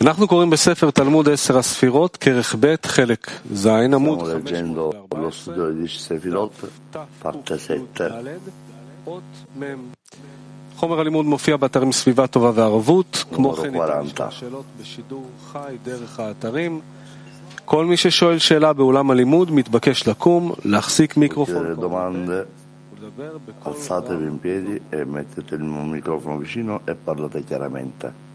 אנחנו קוראים בספר תלמוד עשר הספירות, כרך ב', חלק ז', עמוד Stiamo leggendo lo studio di Sefirot, parte 7. אות מ'. חומר הלימוד מופיע באתרים סביבה טובה וערבות, כמו כן ניתן 40. לשאול שאלות בשידור חי דרך האתרים. כל מי ששואל שאלה באולם הלימוד מתבקש לקום, להחזיק מיקרופון alzatevi in piedi e mettete il microfono vicino e parlate chiaramente.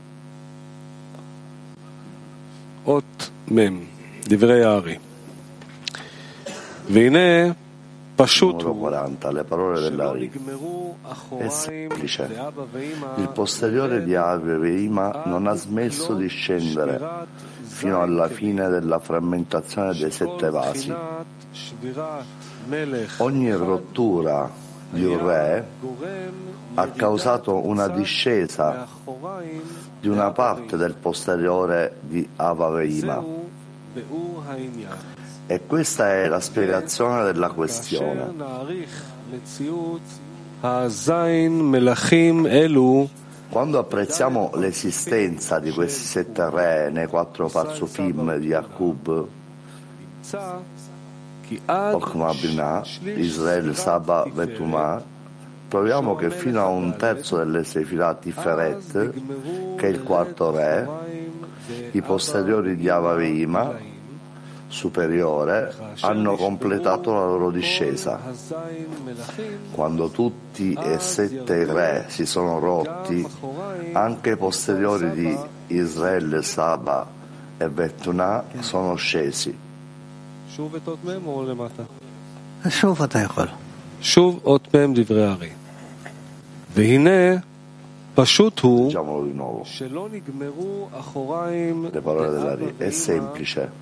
אות מ', דברי הארי. והנה פשוט Numero הוא 40. Le parole שלא dell'Ari. נגמרו È אחוריים semplice. לאבא ואמא Il posteriore di Ave Veima non ha smesso di scendere fino alla fine della frammentazione dei sette vasi. Ogni rottura di un re ha causato una discesa di una parte del posteriore di Ava Veima. E questa è la spiegazione della questione. Quando apprezziamo l'esistenza di questi sette re nei quattro parzufim di Yaqub, Okma Binah, Israele, Saba, Vetumah, troviamo che fino a un terzo delle Sefirah Tiferet, che è il quarto re, i posteriori di Avaveima, superiore, hanno completato la loro discesa. Quando tutti e sette i re si sono rotti, anche i posteriori di Israele, Saba e Vetunah sono scesi. שוב את אות מ' או למטה? שוב אתה יכול. שוב אות מ' דברי הארי. Leggiamolo di nuovo. Le parole dell'Ari. È semplice.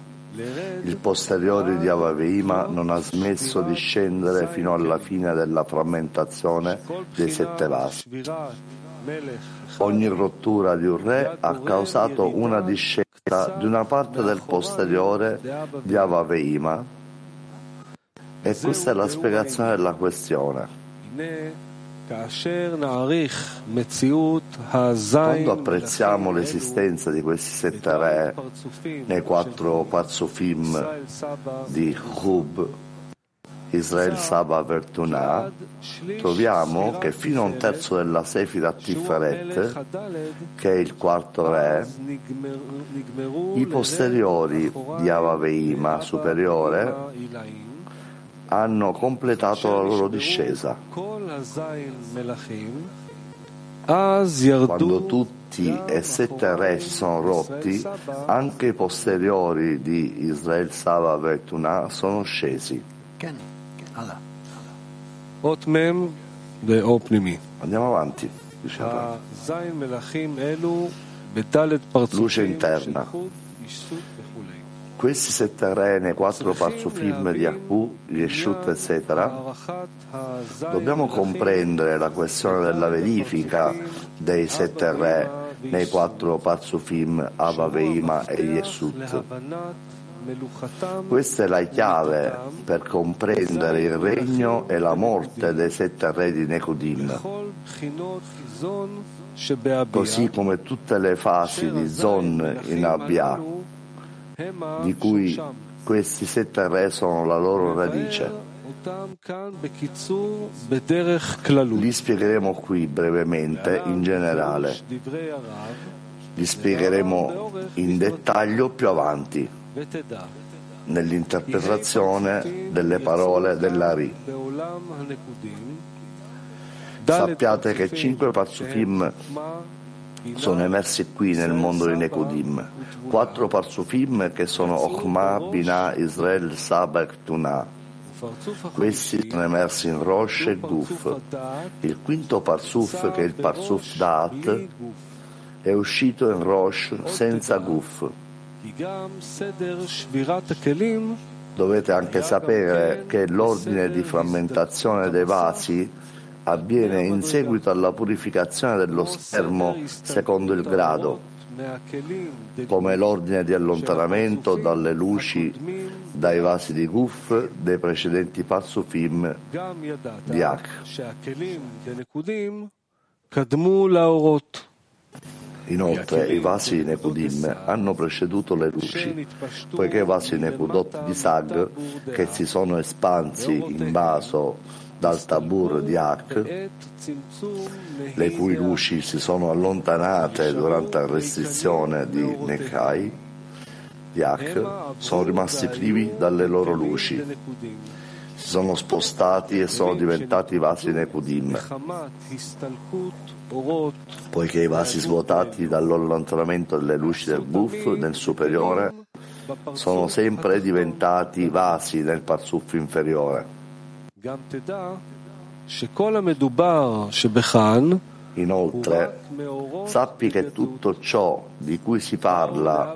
Il posteriore di Avaveima non ha smesso di scendere fino alla fine della frammentazione dei sette vasi. Ogni rottura di un re ha causato una discesa di una parte del posteriore di Avaveima. E questa è la spiegazione della questione. Quando apprezziamo l'esistenza di questi sette re nei quattro parzufim di Hub, Israel Saba Vertunah, troviamo che fino a un terzo della Sefira Tiferet, che è il quarto re, i posteriori di Avaveima superiore hanno completato la loro discesa. Quando tutti e sette re si sono rotti, anche i posteriori di Israel Sava Vetunah sono scesi. Andiamo avanti. Diciamo. Luce interna. Questi sette arene, quattro parzufim di Akbu, Yeshut, eccetera, dobbiamo comprendere la questione della verifica dei sette re nei quattro parzufim Avaveima e Yeshut. Questa è la chiave per comprendere il regno e la morte dei sette re di Nekudim. così come tutte le fasi di Zon in Abia di cui questi sette re sono la loro radice. Li spiegheremo qui brevemente, in generale. Li spiegheremo in dettaglio più avanti, nell'interpretazione delle parole dell'Ari. Sappiate che cinque Patsufim sono emersi qui nel mondo di Nekudim. Quattro parzufim che sono Ochma, Binah, Israel, Sabak, Tunah. Questi sono emersi in Rosh e Guf. Il quinto parzuf, che è il parzuf Da'at, è uscito in Rosh senza Guf. Dovete anche sapere che l'ordine di frammentazione dei vasi avviene in seguito alla purificazione dello schermo secondo il grado, come l'ordine di allontanamento dalle luci, dai vasi di Guf dei precedenti Parsufim di Ak. Inoltre i vasi di Nekudim hanno preceduto le luci, poiché i vasi Nekudot di Sag, che si sono espansi in vaso dal tabur di Ak, le cui luci si sono allontanate durante la restrizione di Nekai, di Ak, sono rimasti privi dalle loro luci si sono spostati e sono diventati vasi Nekudim, poiché i vasi svuotati dall'allontanamento delle luci del Guf nel superiore sono sempre diventati vasi nel Parzuf inferiore. Inoltre, sappi che tutto ciò di cui si parla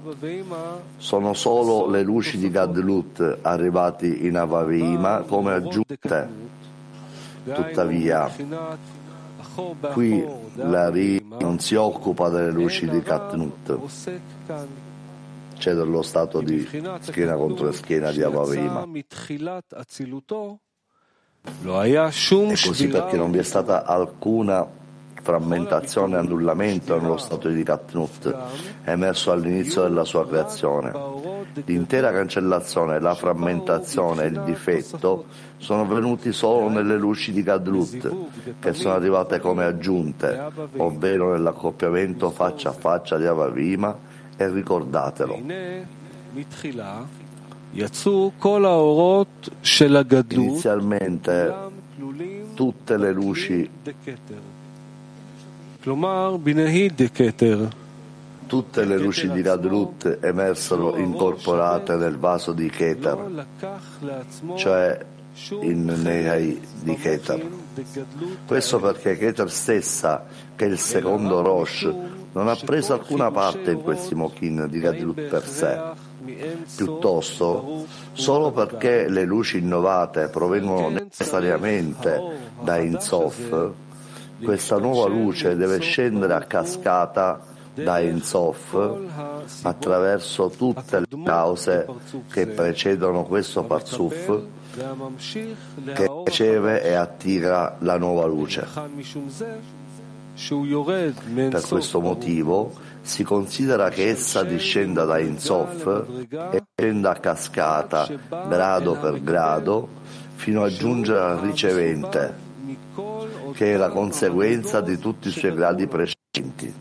sono solo le luci di Gadlut arrivati in Avavima come aggiunte. Tuttavia, qui la Ri non si occupa delle luci di Katnut, c'è dello stato di schiena contro schiena di Avavima. E così perché non vi è stata alcuna frammentazione e annullamento nello stato di Katnut, emerso all'inizio della sua creazione. L'intera cancellazione, la frammentazione e il difetto sono venuti solo nelle luci di Gadlut, che sono arrivate come aggiunte, ovvero nell'accoppiamento faccia a faccia di Avavima, e ricordatelo. Inizialmente tutte le luci. Tutte le luci di Gadlut emersero incorporate nel vaso di Keter, cioè in Nehai di Keter. Questo perché Keter stessa, che è il secondo Rosh, non ha preso alcuna parte in questi Mochin di Gadlut per sé. Piuttosto, solo perché le luci innovate provengono necessariamente da Insof, questa nuova luce deve scendere a cascata da Ensof attraverso tutte le cause che precedono questo Parzuf che riceve e attira la nuova luce. Per questo motivo si considera che essa discenda da Ensof e scenda a cascata, grado per grado, fino a giungere al ricevente che è la conseguenza di tutti i suoi gradi precedenti.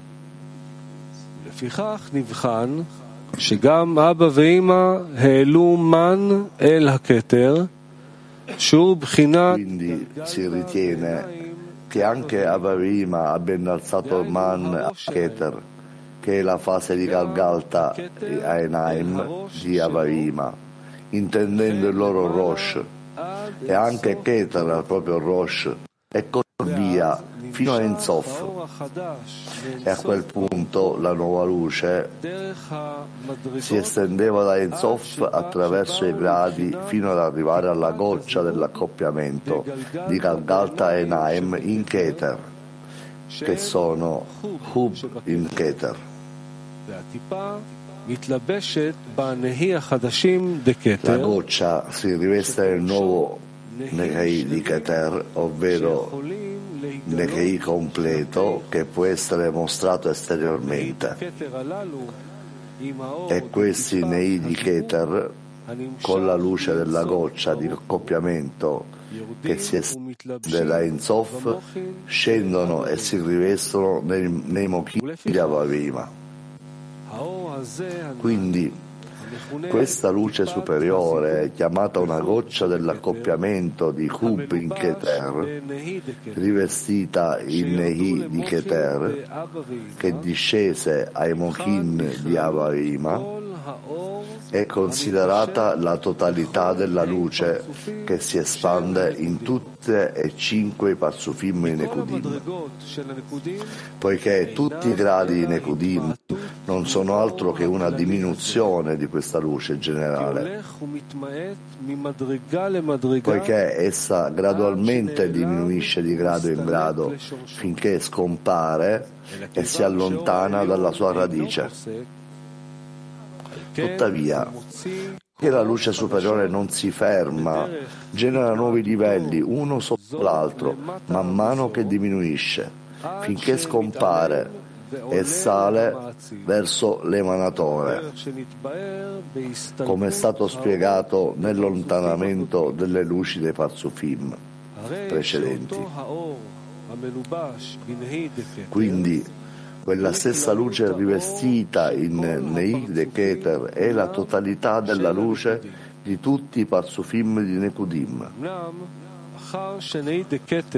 שגם אבא ואמא העלו מן אל הכתר, שהוא בחינת... Quindi si ritiene che anche Avavima abbia innalzato il man a Keter, che è la fase di Galgalta a Enaim di Avavima, intendendo il loro Rosh, e anche Keter al proprio Rosh, e così via fino a Ensof. E a quel punto la nuova luce si estendeva da Ensof attraverso i gradi fino ad arrivare alla goccia dell'accoppiamento di Galgalta e Naim in Keter, che sono Hub in Keter. La goccia si riveste nel nuovo Nehei di Keter, ovvero Nehei completo che può essere mostrato esteriormente. E questi Nei di Keter, con la luce della goccia di accoppiamento che si estende da Insof, scendono e si rivestono nei, nei mochini di Avavima. Quindi questa luce superiore, chiamata una goccia dell'accoppiamento di Hub in Keter, rivestita in Nehi di Keter, che discese ai Mochin di Avarima, è considerata la totalità della luce che si espande in tutte e cinque i parzufim in Nekudim, poiché tutti i gradi in Nekudim non sono altro che una diminuzione di questa luce generale, poiché essa gradualmente diminuisce di grado in grado finché scompare e si allontana dalla sua radice. Tuttavia, che la luce superiore non si ferma, genera nuovi livelli uno sotto l'altro, man mano che diminuisce, finché scompare e sale verso l'emanatore, come è stato spiegato nell'allontanamento delle luci dei Parzufim precedenti. Quindi quella stessa luce rivestita in Neid Keter è la totalità della luce di tutti i Parzufim di Nekudim.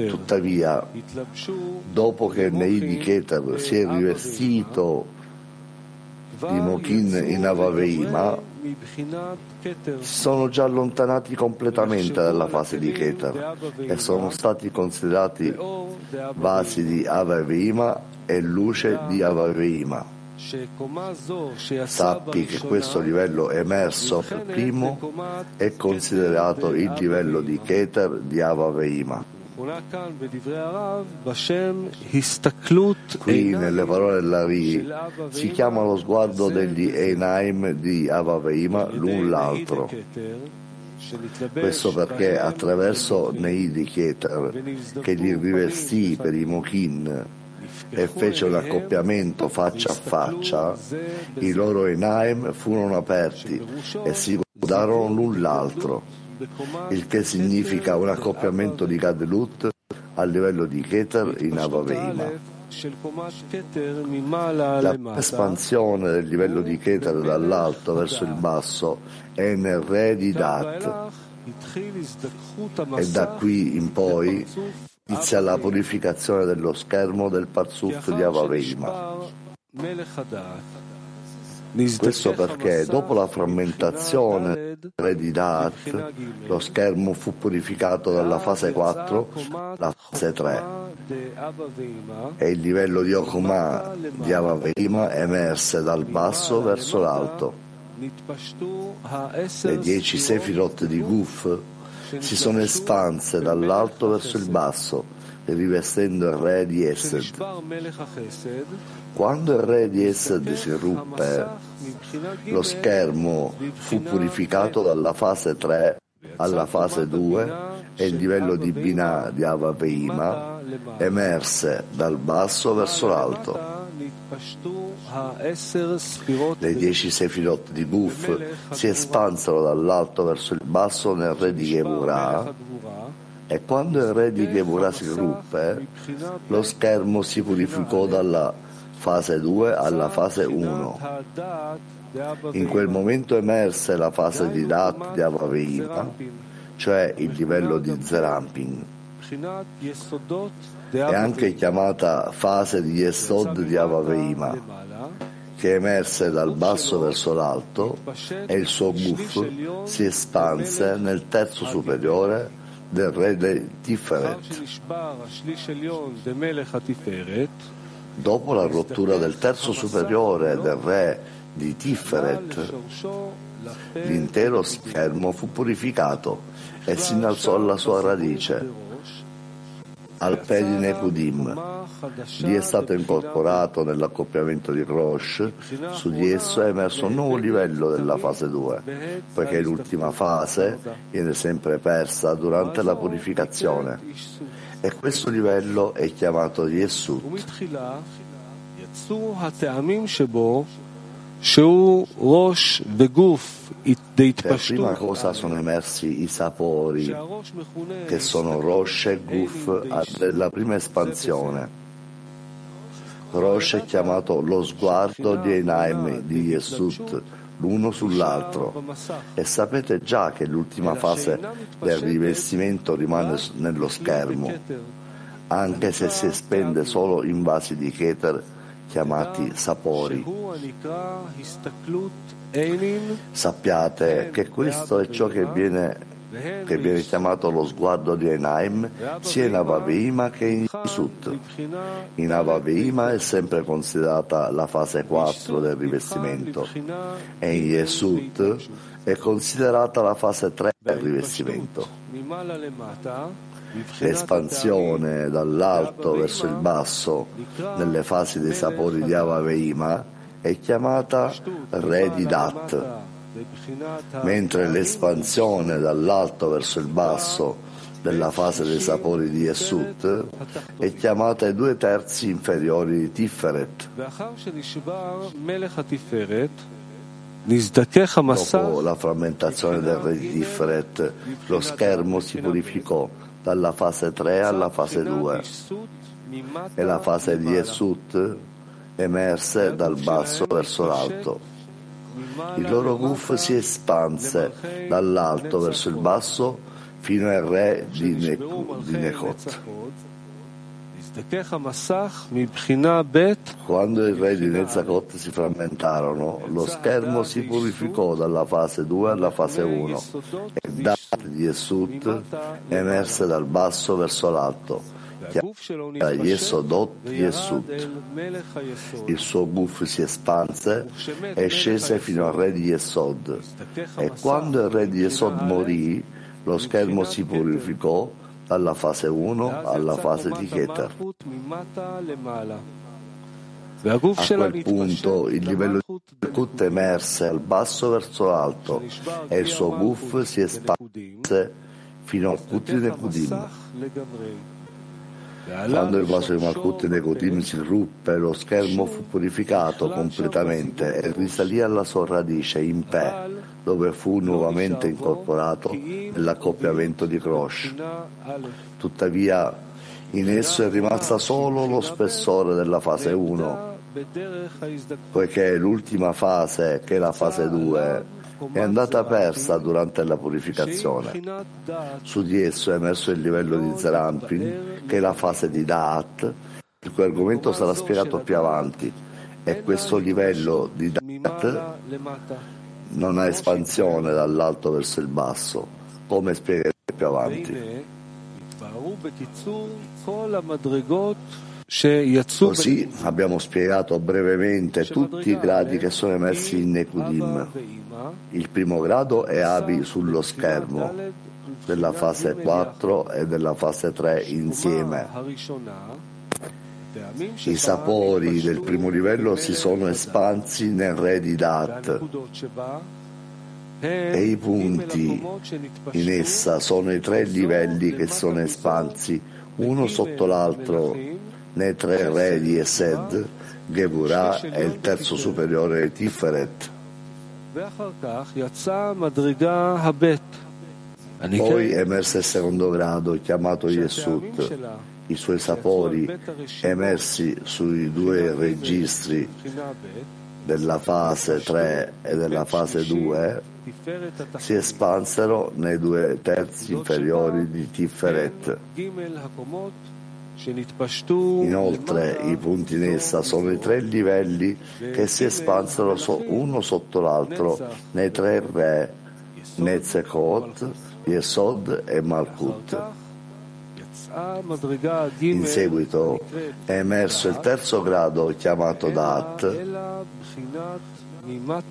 Tuttavia, dopo che Neidi Keter si è rivestito di Mokin in Avaveima, sono già allontanati completamente dalla fase di Keter e sono stati considerati vasi di Avaveima e luce di Avaveima. Sappi che questo livello emerso per primo è considerato il livello di Keter di Avaveima. Qui nelle parole dell'Ari si chiama lo sguardo degli Einaim di Avaveima l'un l'altro. Questo perché attraverso Neidi Keter che li rivestì per i Mokin e fece un accoppiamento faccia a faccia, i loro Enaim furono aperti e si guardarono l'un l'altro, il che significa un accoppiamento di Gadlut a livello di Keter in Avaveima. L'espansione del livello di Keter dall'alto verso il basso è nel re di Dat e da qui in poi inizia la purificazione dello schermo del Parzuf di Avaveima. Questo perché dopo la frammentazione di Dat, lo schermo fu purificato dalla fase 4 alla fase 3 e il livello di Okuma di Avaveima emerse dal basso verso l'alto. Le dieci Sefirot di Guf si sono espanse dall'alto verso il basso, rivestendo il re di Esed. Quando il re di Esed si ruppe, lo schermo fu purificato dalla fase 3 alla fase 2 e il livello di Binah di Avapeima emerse dal basso verso l'alto. Le dieci sefirot di Guf si espansero dall'alto verso il basso nel re di Gevurah e quando il re di Gevurah si ruppe, lo schermo si purificò dalla fase 2 alla fase 1. In quel momento emerse la fase di Dat di Avaveima, cioè il livello di Zerampin. È anche chiamata fase di Yesod di Avaveima, che emerse dal basso verso l'alto e il suo guf si espanse nel terzo superiore del re di Tiferet. Dopo la rottura del terzo superiore del re di Tiferet, l'intero schermo fu purificato e si innalzò alla sua radice al Pedine Kudim. Lì è stato incorporato nell'accoppiamento di Roche, su di esso è emerso un nuovo livello della fase 2, poiché l'ultima fase viene sempre persa durante la purificazione. E questo livello è chiamato Yesut. Per prima cosa sono emersi i sapori che sono Rosh e Guf della prima espansione. Rosh è chiamato lo sguardo di Enaim di Yesut, l'uno sull'altro. E sapete già che l'ultima fase del rivestimento rimane nello schermo, anche se si spende solo in vasi di Keter chiamati sapori. Sappiate che questo è ciò che viene, che viene chiamato lo sguardo di Enaim sia in Avaveima che in Yisut. In Avaveima è sempre considerata la fase 4 del rivestimento e in Yesut è considerata la fase 3 del rivestimento. L'espansione dall'alto verso il basso nelle fasi dei sapori di Avaveima è chiamata Re di Dat, mentre l'espansione dall'alto verso il basso della fase dei sapori di Yesut è chiamata i due terzi inferiori di Tiferet. Dopo la frammentazione del re di Tiferet, lo schermo si purificò dalla fase 3 alla fase 2 e la fase di Yesut emerse dal basso verso l'alto. Il loro guf si espanse dall'alto verso il basso fino al re di, ne- di Nekot. Quando i re di Nezakot si frammentarono, lo schermo si purificò dalla fase 2 alla fase 1 e Dat di Yesut emerse dal basso verso l'alto, Yesodot Yesut. Il suo guf si espanse e scese fino al re di Yesod. E quando il re di Yesod morì, lo schermo si purificò dalla fase 1 alla fase di Keter. A quel punto il livello di Kut emerse al basso verso l'alto e il suo guf si espanse fino al Kut di Nekudim. Quando il vaso di Malkut Nekudim si ruppe, lo schermo fu purificato completamente e risalì alla sua radice in Pe, dove fu nuovamente incorporato nell'accoppiamento di Krosh. Tuttavia, in esso è rimasta solo lo spessore della fase 1, poiché l'ultima fase, che è la fase 2, è andata persa durante la purificazione. Su di esso è emerso il livello di Zerampin, che è la fase di Da'at, il cui argomento sarà spiegato più avanti. E questo livello di Da'at non ha espansione dall'alto verso il basso, come spiegheremo più avanti. Così abbiamo spiegato brevemente tutti i gradi che sono emersi in Nekudim. Il primo grado è Avi sullo schermo della fase 4 e della fase 3 insieme. I sapori del primo livello si sono espansi nel re di Dat e i punti in essa sono i tre livelli che sono espansi uno sotto l'altro nei tre re di Esed, Gevurah e il terzo superiore Tiferet. Poi emerse il secondo grado chiamato Yesut, i suoi sapori emersi sui due registri della fase 3 e della fase 2 si espansero nei due terzi inferiori di Tiferet. Inoltre i punti in essa sono i tre livelli che si espansero uno sotto l'altro nei tre re Nezekot, Yesod e Malkut. In seguito è emerso il terzo grado chiamato Dat,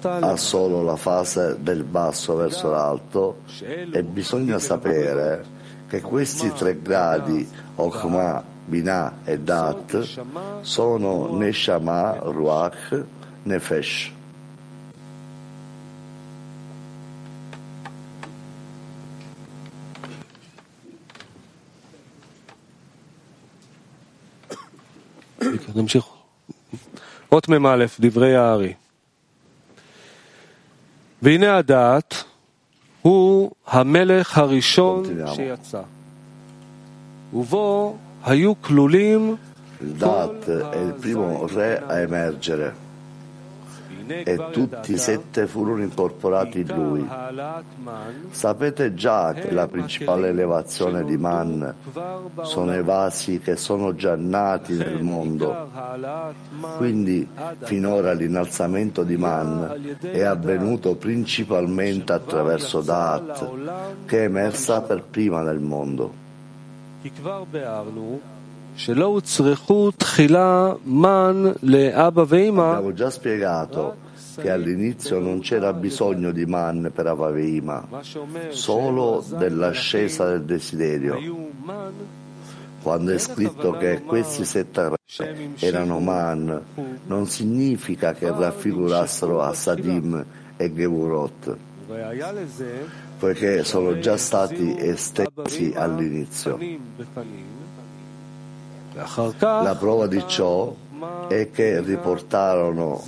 ha solo la fase del basso verso l'alto e bisogna sapere che questi tre gradi, Okma, Binah e Dat, sono Neshama, Ruach, Nefesh. נמשיך. אות מ"א, דברי הארי. והנה הדעת הוא המלך הראשון שיצא, ובו היו כלולים è il primo re a emergere e tutti i sette furono incorporati in lui. Sapete già che la principale elevazione di Man sono i vasi che sono già nati nel mondo. Quindi finora l'innalzamento di Man è avvenuto principalmente attraverso Dat, che è emersa per prima nel mondo. Abbiamo già spiegato che all'inizio non c'era bisogno di man per Avaveima, solo dell'ascesa del desiderio. Quando è scritto che questi sette re erano man, non significa che raffigurassero Assadim e Gevurot. poiché sono già stati estesi all'inizio. La prova di ciò è che riportarono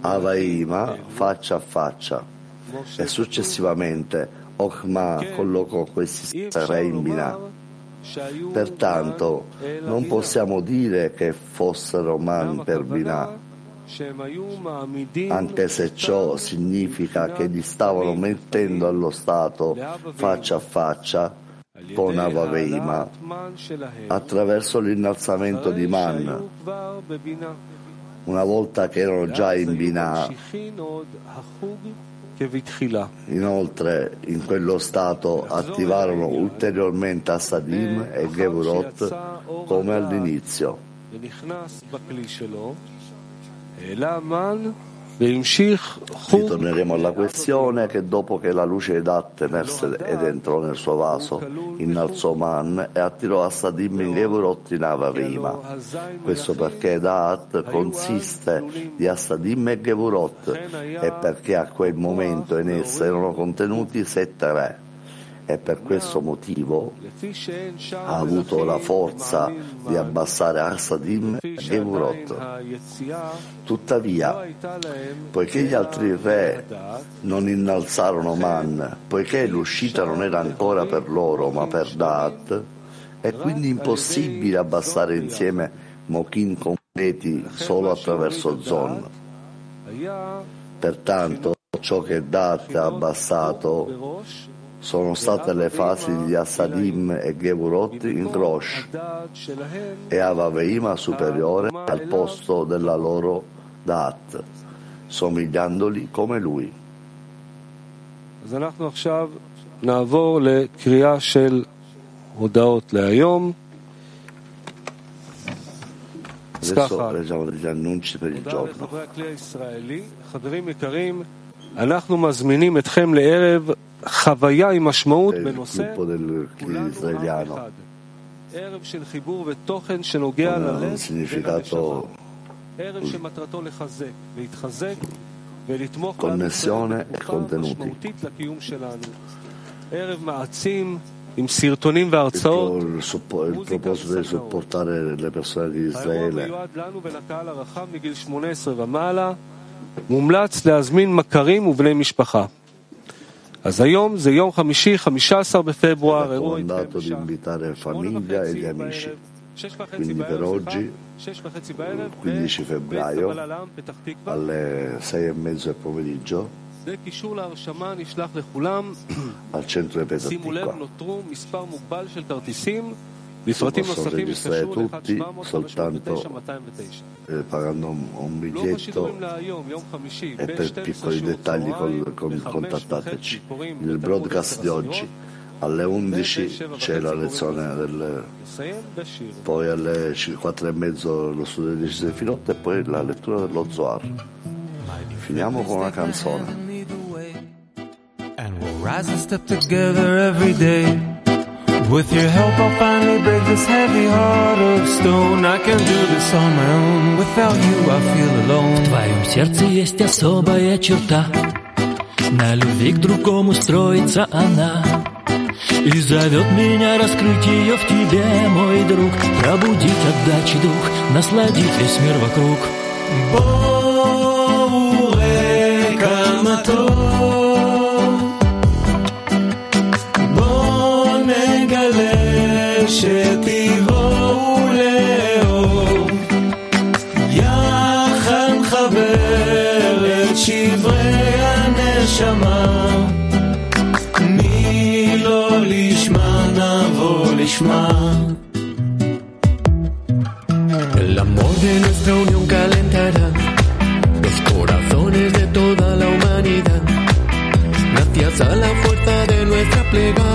Avaima faccia a faccia e successivamente Ochma collocò questi re in Binah. Pertanto non possiamo dire che fossero man per Binah, anche se ciò significa che gli stavano mettendo allo stato faccia a faccia con Avaveima attraverso l'innalzamento di Man una volta che erano già in Binah Inoltre, in quello stato attivarono ulteriormente Assadim e Gevurot come all'inizio. Ritorneremo alla questione che dopo che la luce d'At emerse ed entrò nel suo vaso, innalzò Man e attirò Assadim in Gevurot in Avavima. Questo perché Da'at consiste di Assadim e Gevurot e perché a quel momento in essa erano contenuti sette re e per questo motivo ha avuto la forza di abbassare Arsadim e Gevurot. Tuttavia, poiché gli altri re non innalzarono Man, poiché l'uscita non era ancora per loro ma per Daat, è quindi impossibile abbassare insieme Mokin completi solo attraverso Zon. Pertanto, ciò che Daat ha abbassato sono state le fasi di Assadim e Gevurot in Rosh e Avaveima superiore al posto della loro Dat, somigliandoli come lui. אז אנחנו עכשיו נעבור לקריאה של הודעות להיום. Adesso leggiamo degli annunci per il giorno. חברים יקרים, אנחנו מזמינים אתכם לערב חוויה עם משמעות בנושא ערב של חיבור ותוכן שנוגע ללב ולנשמה. ערב שמטרתו לחזק, להתחזק ולתמוך connessione e contenuti. Il, il proposito di supportare le persone di Israele. מומלץ להזמין מכרים ובני משפחה. Era comandato di invitare famiglia e gli amici. Quindi per oggi, 15 febbraio, alle 6 e mezzo del pomeriggio, al centro di Petatiqua. Visto possono registrare tutti soltanto eh, pagando un, biglietto e per piccoli dettagli col, con, contattateci. Nel broadcast di oggi alle 11 c'è la lezione del, poi alle 4 e mezzo lo studio di Sefilotto e poi la lettura dello Zohar. Finiamo con una canzone. And we'll rise and step together every day. With your help, I'll finally break this heavy heart of stone. I can do this on my own. Without you, I feel alone. В твоем сердце есть особая черта. На любви к другому строится она. И зовет меня раскрыть ее в тебе, мой друг Пробудить отдачи дух, насладить весь мир вокруг Боуэ, каматор plegar.